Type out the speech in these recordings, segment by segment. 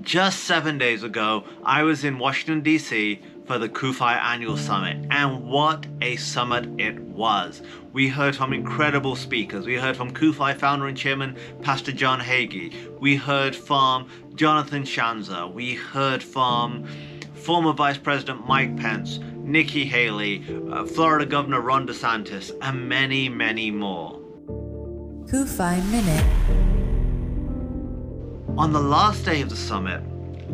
Just seven days ago, I was in Washington, D.C. for the CUFI Annual Summit, and what a summit it was. We heard from incredible speakers. We heard from CUFI founder and chairman, Pastor John Hagee. We heard from Jonathan Schanzer. We heard from former Vice President Mike Pence, Nikki Haley, uh, Florida Governor Ron DeSantis, and many, many more. CUFI Minute. On the last day of the summit,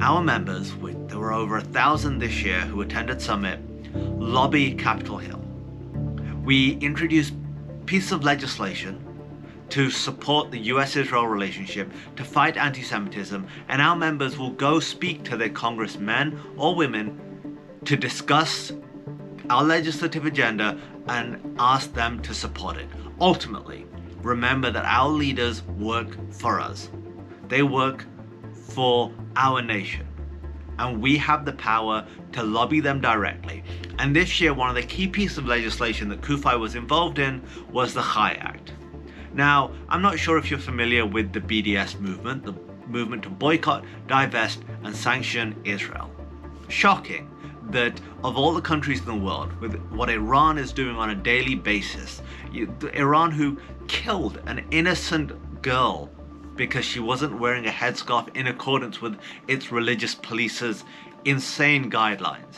our members, there were over a thousand this year who attended Summit, lobby Capitol Hill. We introduced pieces of legislation to support the US Israel relationship, to fight anti Semitism, and our members will go speak to their congressmen or women to discuss our legislative agenda and ask them to support it. Ultimately, remember that our leaders work for us. They work for our nation. And we have the power to lobby them directly. And this year, one of the key pieces of legislation that CUFI was involved in was the Chai Act. Now, I'm not sure if you're familiar with the BDS movement, the movement to boycott, divest, and sanction Israel. Shocking that of all the countries in the world, with what Iran is doing on a daily basis, you, Iran who killed an innocent girl because she wasn't wearing a headscarf in accordance with its religious police's insane guidelines.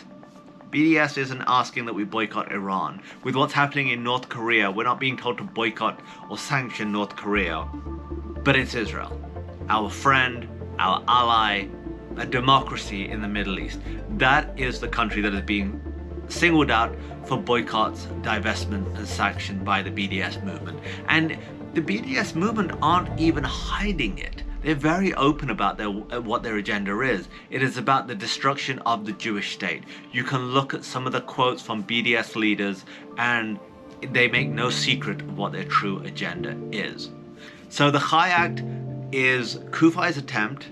BDS isn't asking that we boycott Iran. With what's happening in North Korea, we're not being told to boycott or sanction North Korea. But it's Israel, our friend, our ally, a democracy in the Middle East. That is the country that is being singled out for boycotts, divestment, and sanction by the BDS movement. And the BDS movement aren't even hiding it. They're very open about their, uh, what their agenda is. It is about the destruction of the Jewish state. You can look at some of the quotes from BDS leaders and they make no secret of what their true agenda is. So the Chai Act is CUFI's attempt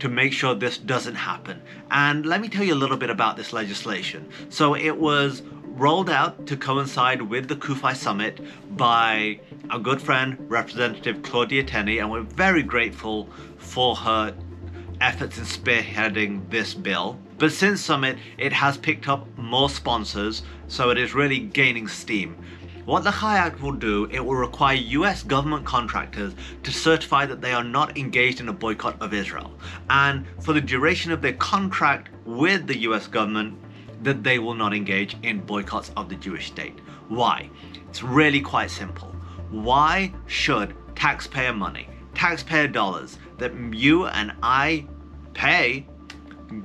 to make sure this doesn't happen. And let me tell you a little bit about this legislation. So it was rolled out to coincide with the CUFI summit by our good friend, Representative Claudia Tenney, and we're very grateful for her efforts in spearheading this bill. But since summit, it has picked up more sponsors, so it is really gaining steam. What the Chai Act will do, it will require US government contractors to certify that they are not engaged in a boycott of Israel. And for the duration of their contract with the US government, that they will not engage in boycotts of the Jewish state. Why? It's really quite simple. Why should taxpayer money, taxpayer dollars that you and I pay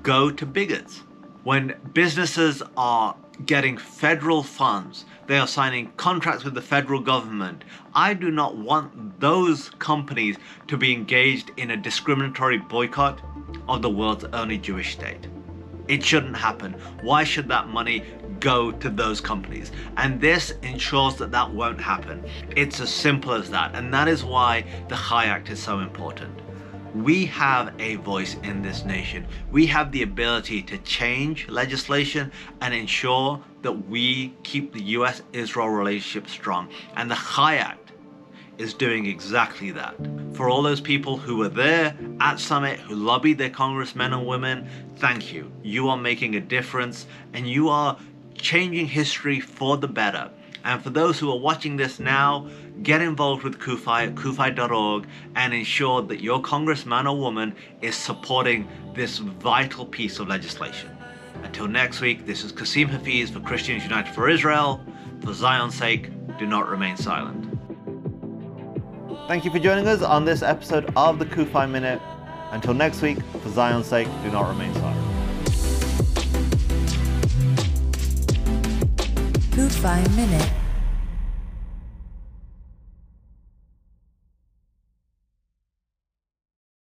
go to bigots? When businesses are getting federal funds, they are signing contracts with the federal government. I do not want those companies to be engaged in a discriminatory boycott of the world's only Jewish state. It shouldn't happen. Why should that money go to those companies? And this ensures that that won't happen. It's as simple as that. And that is why the Chai Act is so important. We have a voice in this nation. We have the ability to change legislation and ensure that we keep the US Israel relationship strong. And the Chai Act is doing exactly that. For all those people who were there at Summit, who lobbied their congressmen and women, thank you. You are making a difference and you are changing history for the better. And for those who are watching this now, get involved with CUFI at CUFI.org and ensure that your congressman or woman is supporting this vital piece of legislation. Until next week, this is Kasim Hafeez for Christians United for Israel. For Zion's sake, do not remain silent. Thank you for joining us on this episode of the CUFI Minute. Until next week, for Zion's sake, do not remain silent. CUFI Minute.